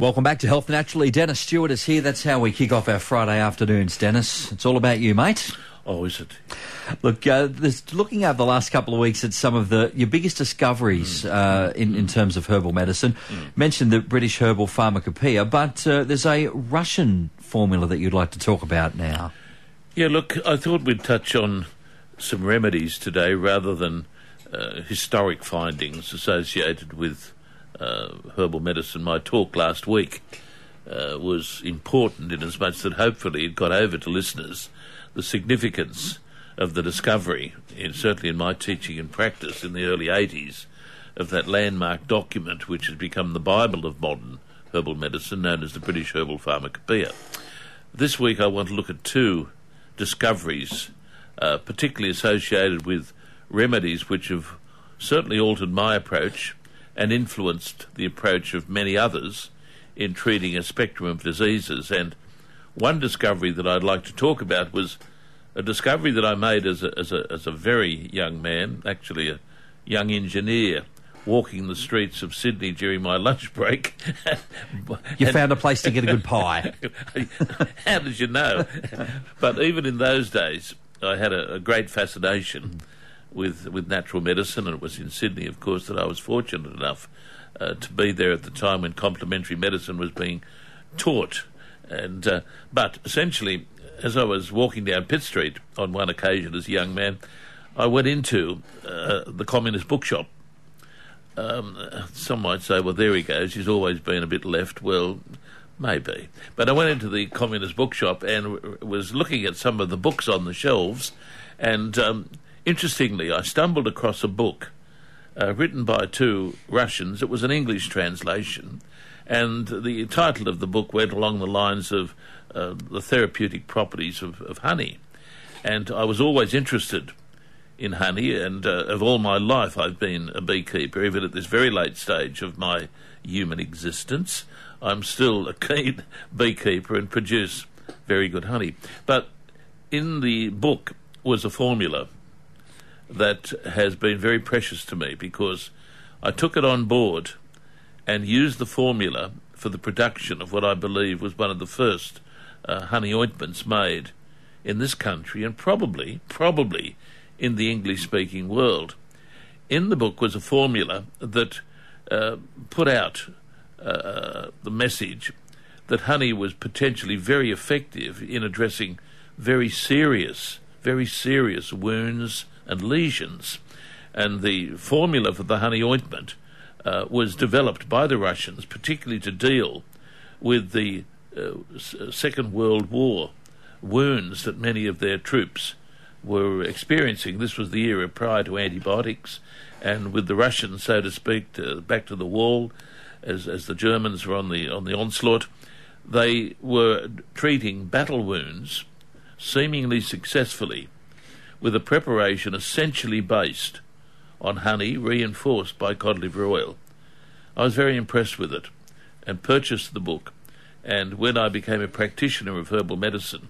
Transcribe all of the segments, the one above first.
Welcome back to Health Naturally. Dennis Stewart is here. That's how we kick off our Friday afternoons, Dennis. It's all about you, mate. Oh, is it? Look, uh, looking over the last couple of weeks at some of the your biggest discoveries mm. uh, in, in terms of herbal medicine. Mm. Mentioned the British herbal pharmacopoeia, but uh, there's a Russian formula that you'd like to talk about now. Yeah, look, I thought we'd touch on some remedies today rather than uh, historic findings associated with uh, herbal medicine. My talk last week uh, was important in as much that hopefully it got over to listeners the significance of the discovery, in, certainly in my teaching and practice in the early 80s, of that landmark document which has become the Bible of modern herbal medicine, known as the British Herbal Pharmacopoeia. This week I want to look at two discoveries, uh, particularly associated with remedies which have certainly altered my approach and influenced the approach of many others in treating a spectrum of diseases. And one discovery that I'd like to talk about was a discovery that I made as a, as a, as a very young man, actually a young engineer, walking the streets of Sydney during my lunch break. you and found a place to get a good pie. how did you know? but even in those days, I had a, a great fascination with with natural medicine, and it was in Sydney, of course, that I was fortunate enough uh, to be there at the time when complementary medicine was being taught. And uh, but essentially, as I was walking down Pitt Street on one occasion as a young man, I went into uh, the communist bookshop. Um, some might say, well, there he goes. He's always been a bit left. Well, maybe. But I went into the communist bookshop and w- was looking at some of the books on the shelves, and um, Interestingly, I stumbled across a book uh, written by two Russians. It was an English translation, and the title of the book went along the lines of uh, the therapeutic properties of, of, honey. And I was always interested in honey, and uh, of all my life, I've been a beekeeper, even at this very late stage of my human existence. I'm still a keen beekeeper and produce very good honey. But in the book was a formula that has been very precious to me because I took it on board and used the formula for the production of what I believe was one of the first uh, honey ointments made in this country and probably, probably in the English speaking world. In the book was a formula that uh, put out uh, the message that honey was potentially very effective in addressing very serious, very serious wounds and lesions. And the formula for the honey ointment uh, was developed by the Russians, particularly to deal with the uh, Second World War wounds that many of their troops were experiencing. This was the era prior to antibiotics, and with the Russians, so to speak, to, back to the wall, as as the Germans were on the on the onslaught, they were treating battle wounds seemingly successfully with a preparation essentially based on honey reinforced by cod liver oil. I was very impressed with it and purchased the book. And when I became a practitioner of herbal medicine,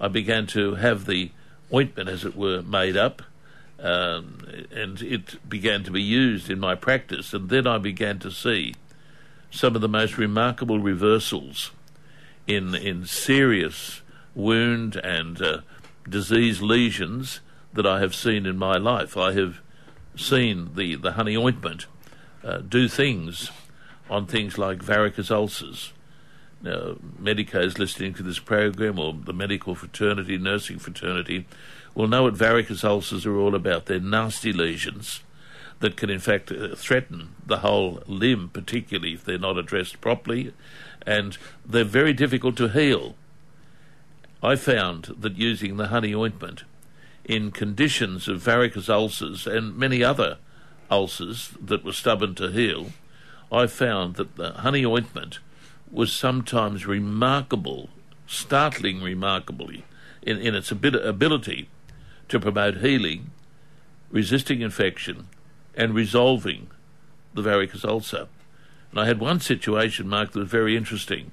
I began to have the ointment, as it were, made up, um, and it began to be used in my practice. And then I began to see some of the most remarkable reversals in in serious wound and uh, disease lesions that I have seen in my life. I have seen the, the honey ointment uh, do things on things like varicose ulcers. Now, medicos listening to this program or the medical fraternity, nursing fraternity, will know what varicose ulcers are all about. They're nasty lesions that can, in fact, uh, threaten the whole limb, particularly if they're not addressed properly, and they're very difficult to heal. I found that using the honey ointment in conditions of varicose ulcers and many other ulcers that were stubborn to heal, I found that the honey ointment was sometimes remarkable, startling remarkably, in, in its ability to promote healing, resisting infection, and resolving the varicose ulcer. And I had one situation, Mark, that was very interesting.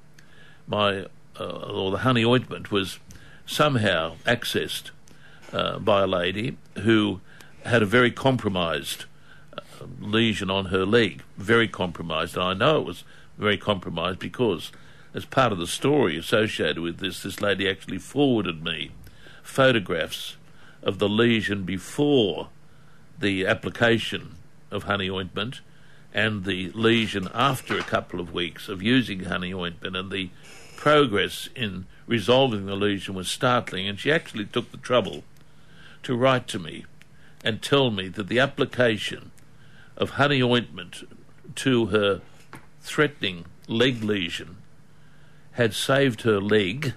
My, uh, or the honey ointment was somehow accessed uh, by a lady who had a very compromised uh, lesion on her leg, very compromised. And I know it was very compromised because, as part of the story associated with this, this lady actually forwarded me photographs of the lesion before the application of honey ointment and the lesion after a couple of weeks of using honey ointment and the progress in resolving the lesion was startling and she actually took the trouble to write to me and tell me that the application of honey ointment to her threatening leg lesion had saved her leg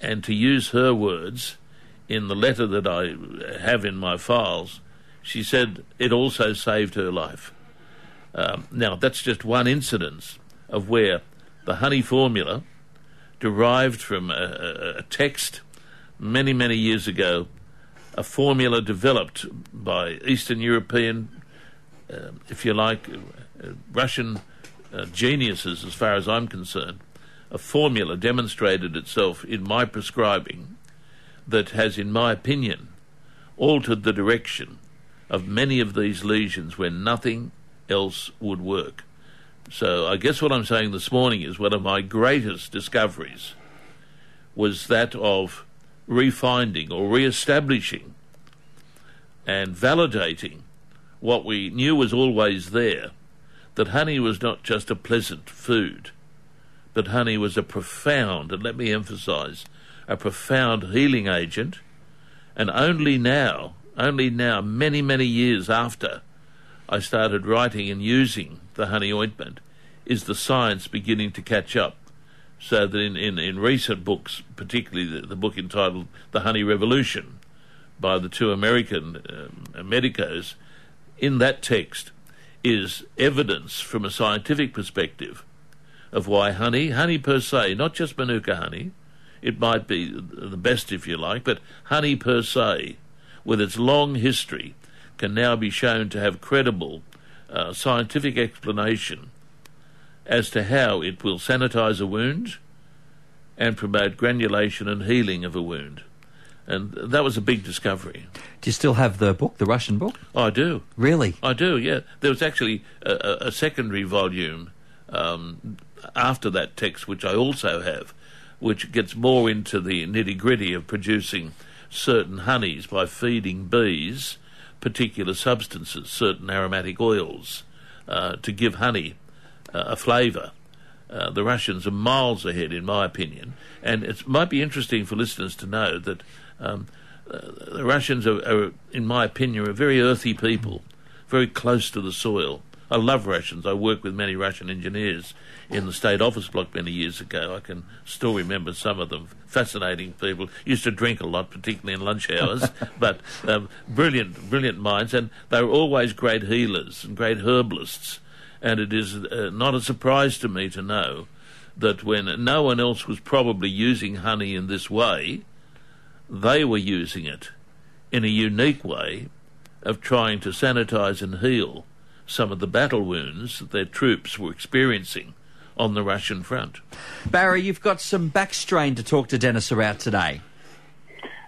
and to use her words in the letter that I have in my files she said it also saved her life. Um, now, that's just one incidence of where the honey formula, derived from a, a, text many, many years ago, a formula developed by Eastern European, uh, if you like, uh, Russian uh, geniuses, as far as I'm concerned, a formula demonstrated itself in my prescribing that has, in my opinion, altered the direction of many of these lesions where nothing else would work. So I guess what I'm saying this morning is one of my greatest discoveries was that of refinding or re-establishing and validating what we knew was always there, that honey was not just a pleasant food, but honey was a profound, and let me emphasize, a profound healing agent, and only now only now, many, many years after I started writing and using the honey ointment, is the science beginning to catch up. So that in, in, in recent books, particularly the, the, book entitled The Honey Revolution by the two American um, medicos, in that text is evidence from a scientific perspective of why honey, honey per se, not just Manuka honey, it might be the best if you like, but honey per se with its long history, can now be shown to have credible uh, scientific explanation as to how it will sanitize a wound and promote granulation and healing of a wound. And that was a big discovery. Do you still have the book, the Russian book? I do. Really? I do, yeah. There was actually a, a secondary volume um, after that text, which I also have, which gets more into the nitty gritty of producing certain honeys by feeding bees particular substances, certain aromatic oils, uh, to give honey a flavour. Uh, the Russians are miles ahead, in my opinion, and it might be interesting for listeners to know that um, uh, the Russians are, are, in my opinion, are very earthy people, very close to the soil. I love Russians. I worked with many Russian engineers in the state office block many years ago. I can still remember some of them. Fascinating people. Used to drink a lot, particularly in lunch hours, but um, brilliant, brilliant minds. And they were always great healers and great herbalists. And it is uh, not a surprise to me to know that when no one else was probably using honey in this way, they were using it in a unique way of trying to sanitize and heal some of the battle wounds that their troops were experiencing on the Russian front. Barry, you've got some back strain to talk to Dennis about today.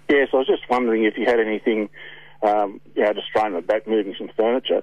Yes, I was just wondering if you had anything, um, you know, to strain the back moving some furniture.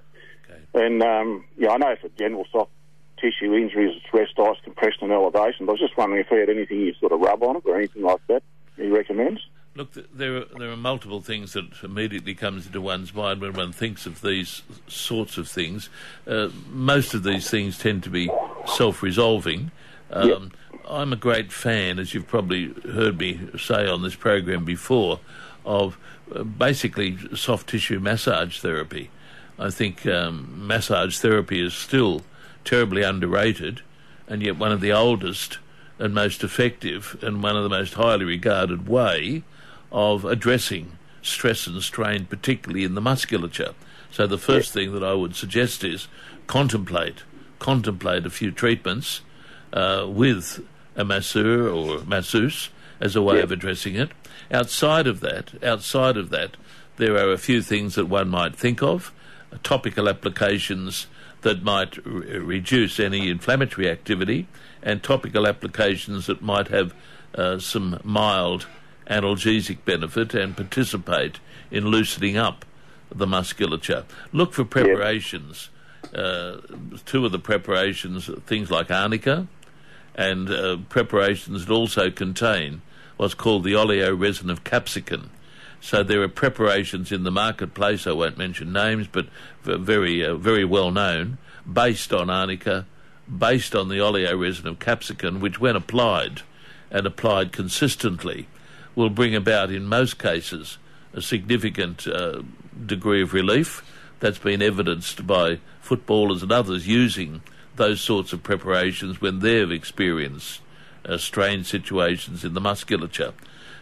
And, um, yeah, I know for general soft tissue injuries, it's rest ice, compression and elevation, but I was just wondering if you had anything you sort of rub on it or anything like that you recommend? Look, there are, there are multiple things that immediately comes into one's mind when one thinks of these sorts of things. Uh, most of these things tend to be self-resolving. Um, yep. I'm a great fan, as you've probably heard me say on this program before, of uh, basically soft tissue massage therapy. I think um, massage therapy is still terribly underrated, and yet one of the oldest and most effective and one of the most highly regarded way of addressing stress and strain, particularly in the musculature. So the first thing that I would suggest is contemplate contemplate a few treatments uh, with a masseur or masseuse as a way of addressing it. Outside of that, outside of that, there are a few things that one might think of, topical applications that might re- reduce any inflammatory activity, and topical applications that might have uh, some mild analgesic benefit and participate in loosening up the musculature. Look for preparations uh, two of the preparations, things like arnica, and uh, preparations that also contain what's called the oleoresin of capsicum. So there are preparations in the marketplace. I won't mention names, but very, uh, very well known, based on arnica, based on the oleoresin of capsicum, which, when applied and applied consistently, will bring about, in most cases, a significant uh, degree of relief. That's been evidenced by footballers and others using those sorts of preparations when they've experienced uh, strained situations in the musculature.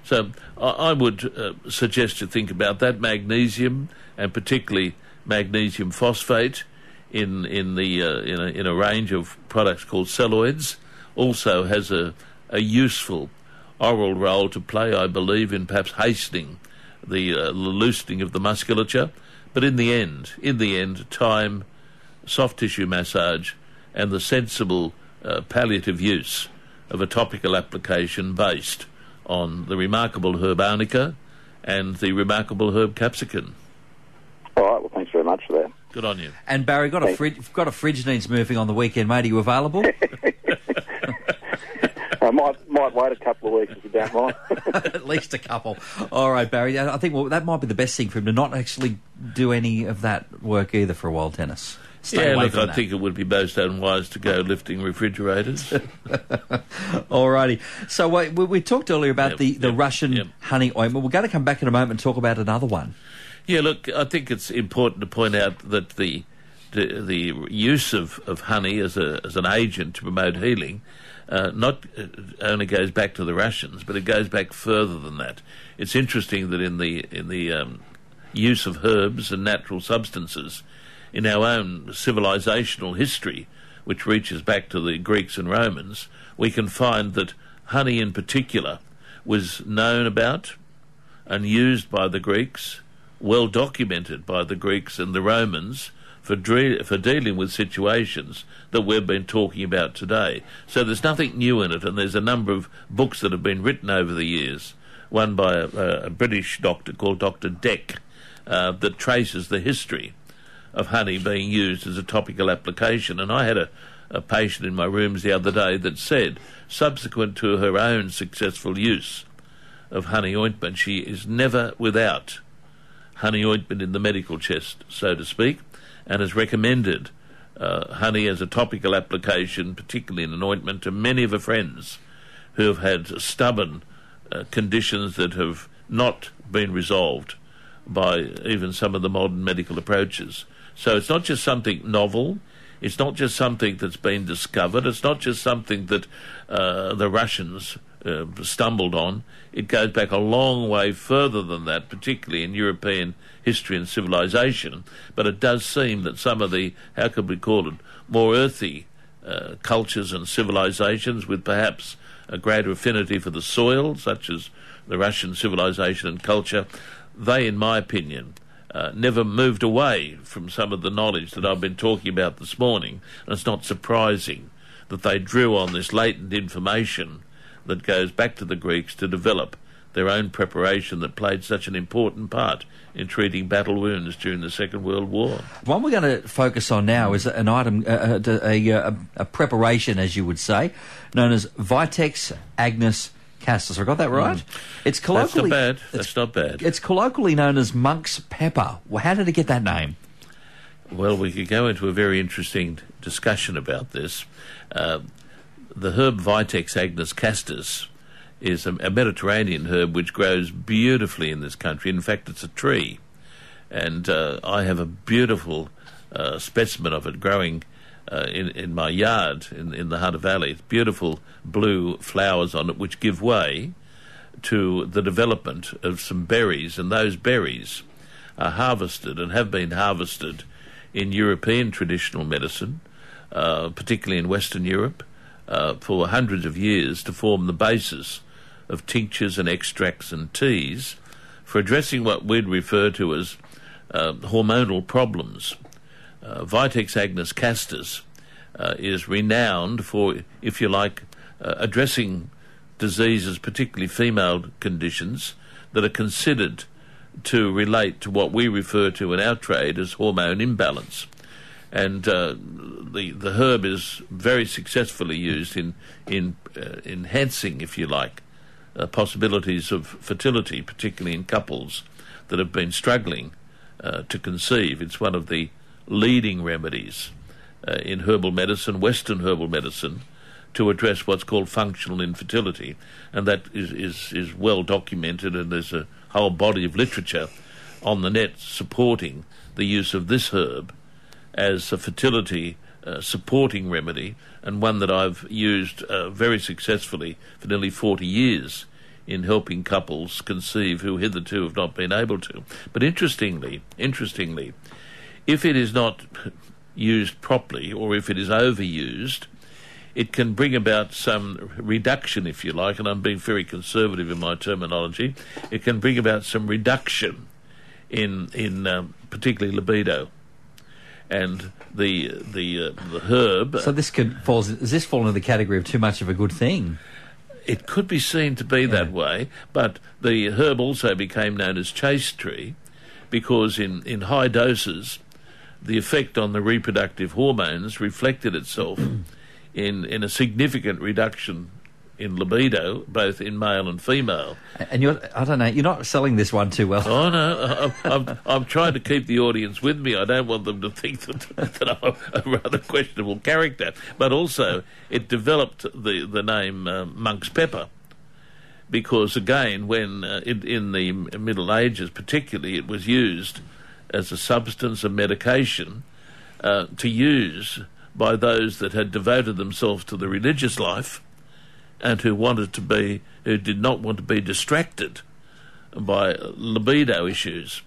So I, I would uh, suggest you think about that magnesium and particularly magnesium phosphate in in the uh, in, a, in a range of products called celloids also has a, a useful oral role to play, I believe, in perhaps hastening the uh, loosening of the musculature. But in the end, in the end, time, soft tissue massage, and the sensible uh, palliative use of a topical application based on the remarkable herb arnica and the remarkable herb capsicum. All right. Well, thanks very much for that. Good on you. And Barry, got a fridge, got a fridge needs moving on the weekend, mate. Are you available? I might might wait a couple of weeks if you don't mind. At least a couple. All right, Barry. I think well, that might be the best thing for him to not actually do any of that work either for a while, Dennis. Stay yeah, look, I that. think it would be most unwise to go lifting refrigerators. Alrighty. So we, we talked earlier about Yep, the, the yep, Russian yep. honey ointment. We're going to come back in a moment and talk about another one. Yeah, look, I think it's important to point out that the the, the use of, of honey as a as an agent to promote healing uh, not uh, only goes back to the Russians, but it goes back further than that. It's interesting that in the in the um, use of herbs and natural substances in our own civilizational history, which reaches back to the Greeks and Romans, we can find that honey in particular was known about and used by the Greeks, well documented by the Greeks and the Romans for, dre- for dealing with situations that we've been talking about today. So there's nothing new in it, and there's a number of books that have been written over the years. One by a, a British doctor called Dr. Deck uh, that traces the history of honey being used as a topical application. And I had a, a patient in my rooms the other day that said, subsequent to her own successful use of honey ointment, she is never without honey ointment in the medical chest, so to speak, and has recommended uh, honey as a topical application, particularly in an ointment, to many of her friends who have had stubborn uh, conditions that have not been resolved by even some of the modern medical approaches. So it's not just something novel. It's not just something that's been discovered. It's not just something that uh, the Russians uh, stumbled on. It goes back a long way further than that, particularly in European history and civilization. But it does seem that some of the, how could we call it, more earthy uh, cultures and civilizations with perhaps a greater affinity for the soil, such as the Russian civilization and culture, they, in my opinion, uh, never moved away from some of the knowledge that I've been talking about this morning. And it's not surprising that they drew on this latent information that goes back to the Greeks to develop their own preparation that played such an important part in treating battle wounds during the Second World War. One we're going to focus on now is an item, uh, a, a, a preparation, as you would say, known as Vitex Agnus Castus. I got that right? It's That's not colloquially bad. That's not bad. it's colloquially known as monk's pepper. Well, how did it get that name? Well, we could go into a very interesting discussion about this. Uh, the herb Vitex agnus castus is a, a Mediterranean herb which grows beautifully in this country. In fact, it's a tree. And uh, I have a beautiful uh, specimen of it growing uh, in, in my yard in, in the Hunter Valley. Beautiful blue flowers on it which give way to the development of some berries, and those berries are harvested and have been harvested in European traditional medicine, uh, particularly in Western Europe, uh, for hundreds of years to form the basis of tinctures and extracts and teas for addressing what we'd refer to as uh, hormonal problems. Uh, Vitex agnus castus uh, is renowned for, if you like, uh, addressing diseases, particularly female conditions, that are considered to relate to what we refer to in our trade as hormone imbalance. and uh, the the herb is very successfully used in in uh, enhancing, if you like, uh, possibilities of fertility, particularly in couples that have been struggling uh, to conceive. It's one of the leading remedies uh, in herbal medicine, Western herbal medicine, to address what's called functional infertility, and that is, is, is well documented, and there's a whole body of literature on the net supporting the use of this herb as a fertility uh, supporting remedy, and one that I've used uh, very successfully for nearly 40 years in helping couples conceive who hitherto have not been able to. But interestingly, interestingly, if it is not used properly or if it is overused, it can bring about some reduction, if you like, and I'm being very conservative in my terminology. It can bring about some reduction in in um, particularly libido, and the the uh, the herb. So this could falls. Does this fall into the category of too much of a good thing? It could be seen to be yeah. that way, but the herb also became known as chaste tree because in, in high doses, the effect on the reproductive hormones reflected itself in, in a significant reduction in libido, both in male and female. And you're, I don't know, you're not selling this one too well. Oh, no, I'm, I'm, trying to keep the audience with me. I don't want them to think that, that I'm a, rather questionable character. But also, it developed the, the name uh, Monk's Pepper because, again, when uh, in, in the Middle Ages particularly, it was used as a substance, a medication, uh, to use by those that had devoted themselves to the religious life and who wanted to be, who did not want to be distracted by libido issues.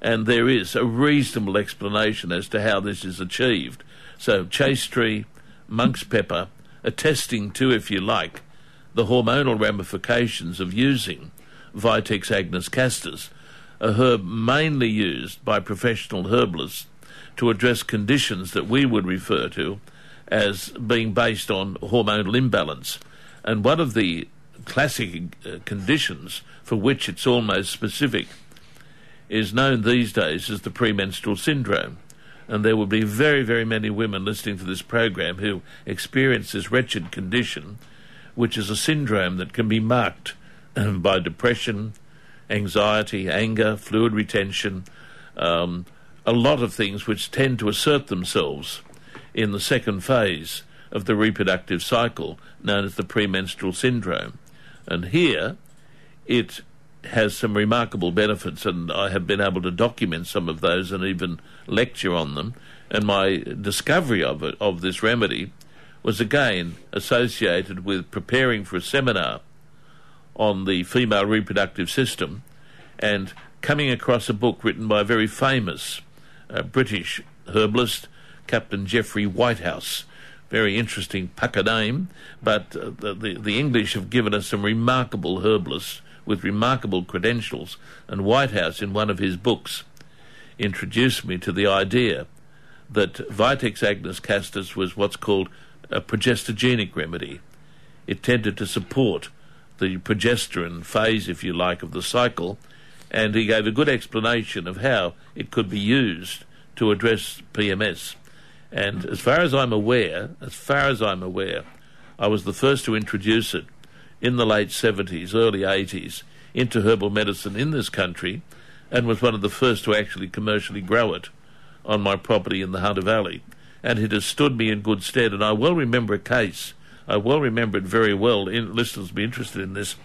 And there is a reasonable explanation as to how this is achieved. So, chaste tree, monk's pepper, attesting to, if you like, the hormonal ramifications of using Vitex agnus castus, a herb mainly used by professional herbalists to address conditions that we would refer to as being based on hormonal imbalance. And one of the classic uh, conditions for which it's almost specific is known these days as the premenstrual syndrome. And there will be very, very many women listening to this program who experience this wretched condition, which is a syndrome that can be marked by depression, anxiety, anger, fluid retention, um, a lot of things which tend to assert themselves in the second phase of the reproductive cycle, known as the premenstrual syndrome. And here, it has some remarkable benefits, and I have been able to document some of those and even lecture on them. And my discovery of it, of this remedy, was again associated with preparing for a seminar on the female reproductive system and coming across a book written by a very famous uh, British herbalist, Captain Geoffrey Whitehouse, very interesting pucker name, but uh, the, the, English have given us some remarkable herbalists with remarkable credentials, and Whitehouse, in one of his books, introduced me to the idea that Vitex agnus castus was what's called a progestogenic remedy. It tended to support the progesterone phase, if you like, of the cycle, and he gave a good explanation of how it could be used to address PMS. And as far as I'm aware, as far as I'm aware, I was the first to introduce it in the late 70s, early 80s into herbal medicine in this country and was one of the first to actually commercially grow it on my property in the Hunter Valley. And it has stood me in good stead. And I well remember a case, I well remember it very well. In, listeners will be interested in this.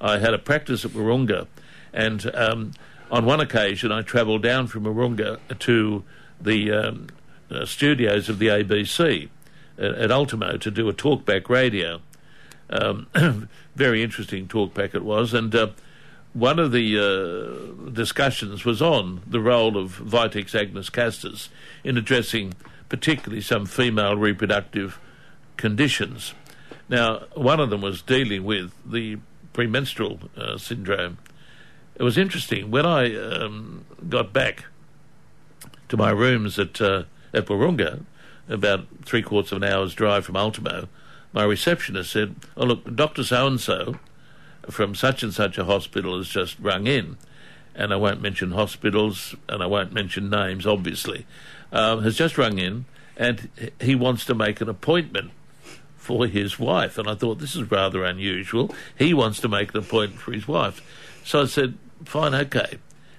I had a practice at Wahroonga, and um, on one occasion I travelled down from Wahroonga to the um, uh, studios of the ABC at, at, Ultimo to do a talkback radio. Um, very interesting talkback it was, and uh, one of the uh, discussions was on the role of Vitex agnus castus in addressing particularly some female reproductive conditions. Now, one of them was dealing with the premenstrual uh, syndrome. It was interesting when I um, got back to my rooms at uh, at Wahroonga, about three quarters of an hour's drive from Ultimo, my receptionist said, "Oh look, Doctor So and So from such and such a hospital has just rung in." And I won't mention hospitals, and I won't mention names, obviously, um, has just rung in, and he wants to make an appointment for his wife. And I thought this is rather unusual. He wants to make an appointment for his wife. So I said, fine, okay.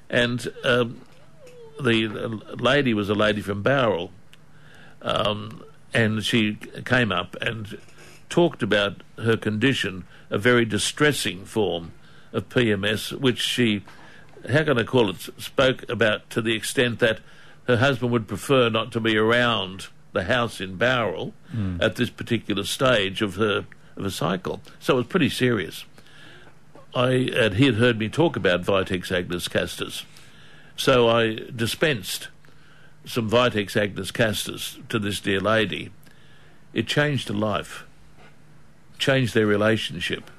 And um, the lady was a lady from Bowral. Um, and she came up and talked about her condition, a very distressing form of PMS, which she, how can I call it, spoke about to the extent that her husband would prefer not to be around the house in Bowral mm. at this particular stage of her of a cycle. So it was pretty serious. I and he had heard me talk about Vitex agnus castus, so I dispensed some Vitex agnus castus to this dear lady. It changed her life, changed their relationship,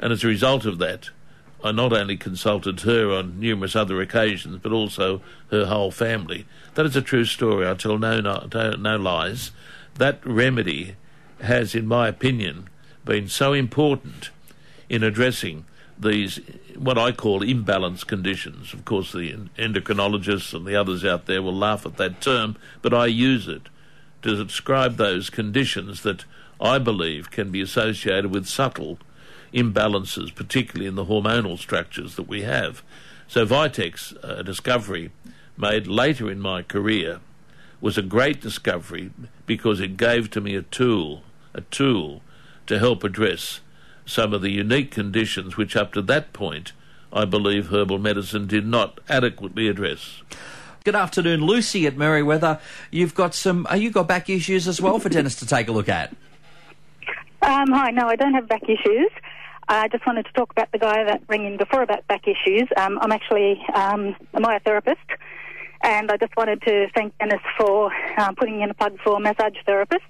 and as a result of that, I not only consulted her on numerous other occasions, but also her whole family. That is a true story. I tell no, no, no lies. That remedy has, in my opinion, been so important in addressing these what I call imbalance conditions. Of course, the endocrinologists and the others out there will laugh at that term, but I use it to describe those conditions that I believe can be associated with subtle imbalances, particularly in the hormonal structures that we have. So, Vitex, a discovery made later in my career, was a great discovery because it gave to me a tool, a tool to help address some of the unique conditions which, up to that point, I believe herbal medicine did not adequately address. Good afternoon, Lucy at Merewether. You've got some. Uh, you got back issues as well for Dennis to take a look at. Um, hi, no, I don't have back issues. I just wanted to talk about the guy that rang in before about back issues. Um, I'm actually um, a myotherapist, and I just wanted to thank Dennis for uh, putting in a plug for massage therapists.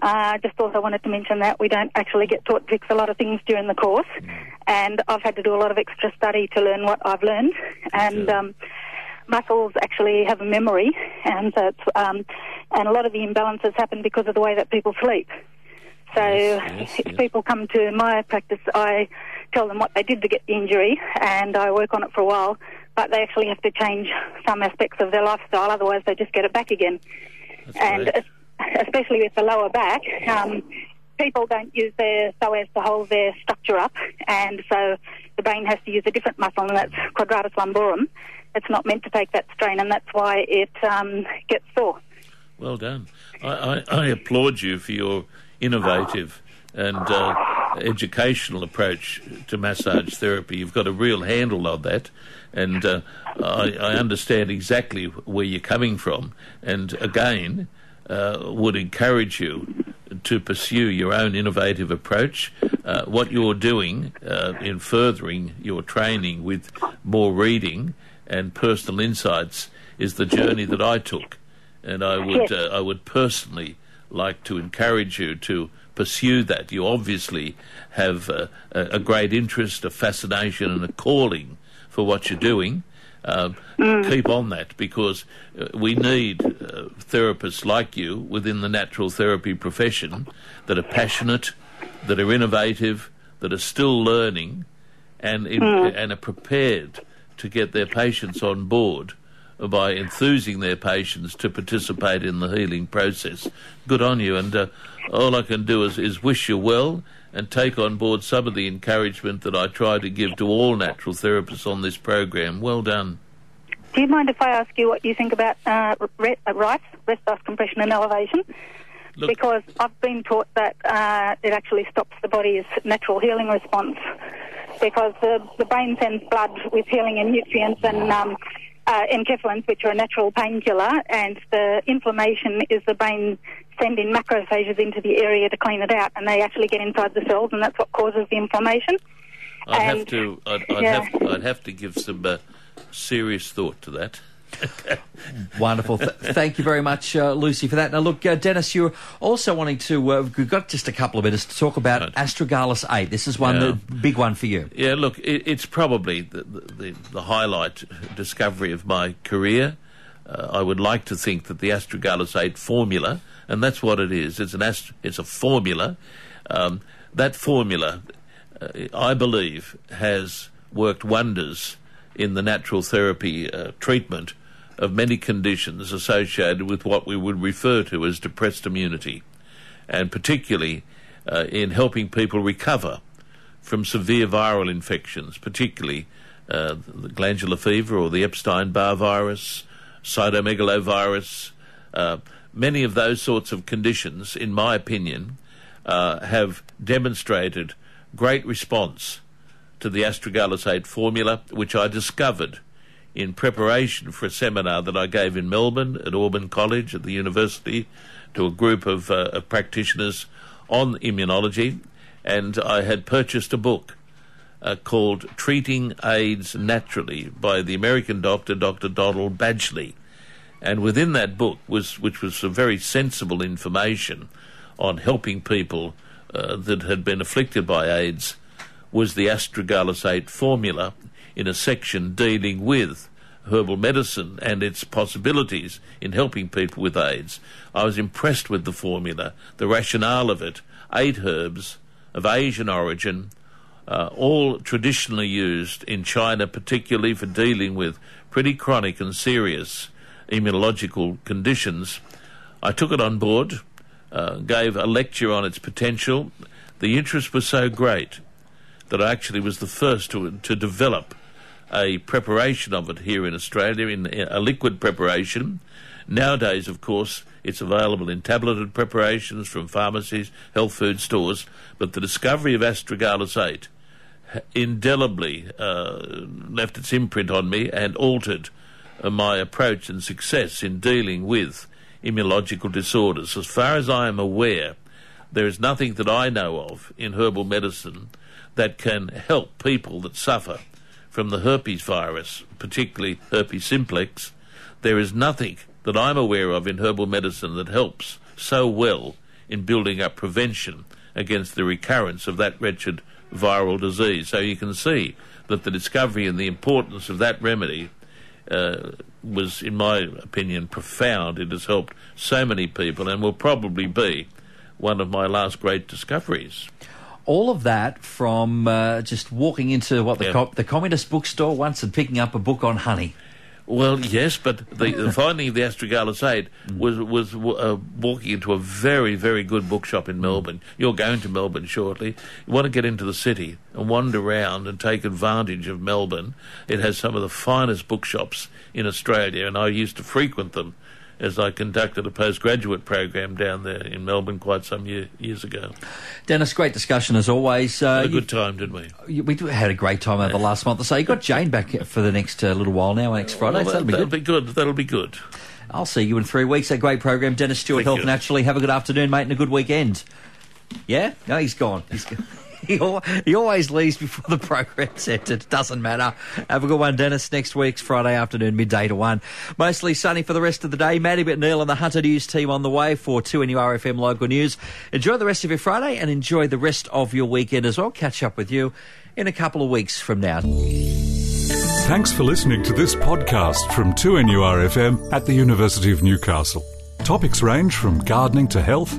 I uh, just also wanted to mention that we don't actually get taught fix a lot of things during the course, and I've had to do a lot of extra study to learn what I've learned. And um, muscles actually have a memory, and so um, and a lot of the imbalances happen because of the way that people sleep. So yes, yes, if yes. people come to my practice, I tell them what they did to get the injury, and I work on it for a while. But they actually have to change some aspects of their lifestyle, otherwise they just get it back again. That's and especially with the lower back, um, people don't use their psoas to hold their structure up, and so the brain has to use a different muscle, and that's quadratus lumborum. It's not meant to take that strain, and that's why it um, gets sore. Well done. I, I, I applaud you for your innovative and uh, educational approach to massage therapy. You've got a real handle on that, and uh, I, I, understand exactly where you're coming from. And again, uh, would encourage you to pursue your own innovative approach. Uh, what you're doing uh, in furthering your training with more reading and personal insights is the journey that I took, and I would uh, I would personally like to encourage you to pursue that. You obviously have a, a great interest, a fascination, and a calling for what you're doing. Uh, mm. Keep on that because uh, we need uh, therapists like you within the natural therapy profession that are passionate, that are innovative, that are still learning, and in, mm. and are prepared to get their patients on board by enthusing their patients to participate in the healing process. Good on you, and uh, all I can do is, is wish you well and take on board some of the encouragement that I try to give to all natural therapists on this program. Well done. Do you mind if I ask you what you think about uh, re- uh, rice, rest dust compression and elevation? Look, because I've been taught that uh, it actually stops the body's natural healing response because the, the brain sends blood with healing and nutrients and um, uh, which are a natural painkiller, and the inflammation is the brain sending macrophages into the area to clean it out, and they actually get inside the cells, and that's what causes the inflammation. I'd and, have to, I'd, I'd yeah. have, I'd have to give some uh, serious thought to that. Wonderful. Th- thank you very much, uh, Lucy, for that. Now, look, uh, Dennis, you're also wanting to. Uh, we've got just a couple of minutes to talk about right. Astragalus 8. This is one, yeah. the big one for you. Yeah, look, it, it's probably the, the, the, highlight discovery of my career. Uh, I would like to think that the Astragalus 8 formula, and that's what it is, it's, an ast- it's a formula. Um, that formula, uh, I believe, has worked wonders in the natural therapy uh, treatment of many conditions associated with what we would refer to as depressed immunity, and particularly uh, in helping people recover from severe viral infections, particularly uh, the glandular fever or the Epstein Barr virus, cytomegalovirus. Uh, many of those sorts of conditions, in my opinion, uh, have demonstrated great response to the astragalus 8 formula, which I discovered in preparation for a seminar that I gave in Melbourne at Auburn College at the university to a group of, uh, of practitioners on immunology, and I had purchased a book uh, called Treating AIDS Naturally by the American doctor, Dr. Donald Badgley. And within that book was, which was some very sensible information on helping people uh, that had been afflicted by AIDS, was the astragalus 8 formula in a section dealing with herbal medicine and its possibilities in helping people with AIDS. I was impressed with the formula, the rationale of it. Eight herbs of Asian origin, uh, all traditionally used in China, particularly for dealing with pretty chronic and serious immunological conditions. I took it on board, uh, gave a lecture on its potential. The interest was so great that I actually was the first to, to develop a preparation of it here in Australia, in a liquid preparation. Nowadays, of course, it's available in tableted preparations from pharmacies, health food stores, but the discovery of astragalus 8 indelibly uh, left its imprint on me and altered uh, my approach and success in dealing with immunological disorders. As far as I am aware, there is nothing that I know of in herbal medicine that can help people that suffer from the herpes virus, particularly herpes simplex. There is nothing that I'm aware of in herbal medicine that helps so well in building up prevention against the recurrence of that wretched viral disease. So you can see that the discovery and the importance of that remedy uh, was, in my opinion, profound. It has helped so many people and will probably be one of my last great discoveries all of that from uh, just walking into what the, co- the communist bookstore once and picking up a book on honey. Well, yes, but the, the finding of the astragalus 8 was was uh, walking into a very very good bookshop in Melbourne. You're going to Melbourne shortly. You want to get into the city and wander around and take advantage of Melbourne. It has some of the finest bookshops in Australia, and I used to frequent them as I conducted a postgraduate program down there in Melbourne quite some year, years ago. Dennis, great discussion as always. Uh, a good time, didn't we? We had a great time over the last month or so. You got Jane back for the next uh, little while now, next Friday. Well, so that'll, be, that'll good. be good. That'll be good. I'll see you in three weeks. A great program, Dennis Stewart, Thank Health you. Naturally. Have a good afternoon, mate, and a good weekend. Yeah? No, he's gone. He's gone. He, he always leaves before the program's ended. Doesn't matter. Have a good one, Dennis. Next week's Friday afternoon, midday to 1. Mostly sunny for the rest of the day. Maddie McNeil and the Hunter News team on the way for 2NURFM Local News. Enjoy the rest of your Friday and enjoy the rest of your weekend as well. Catch up with you in a couple of weeks from now. Thanks for listening to this podcast from 2NURFM at the University of Newcastle. Topics range from gardening to health,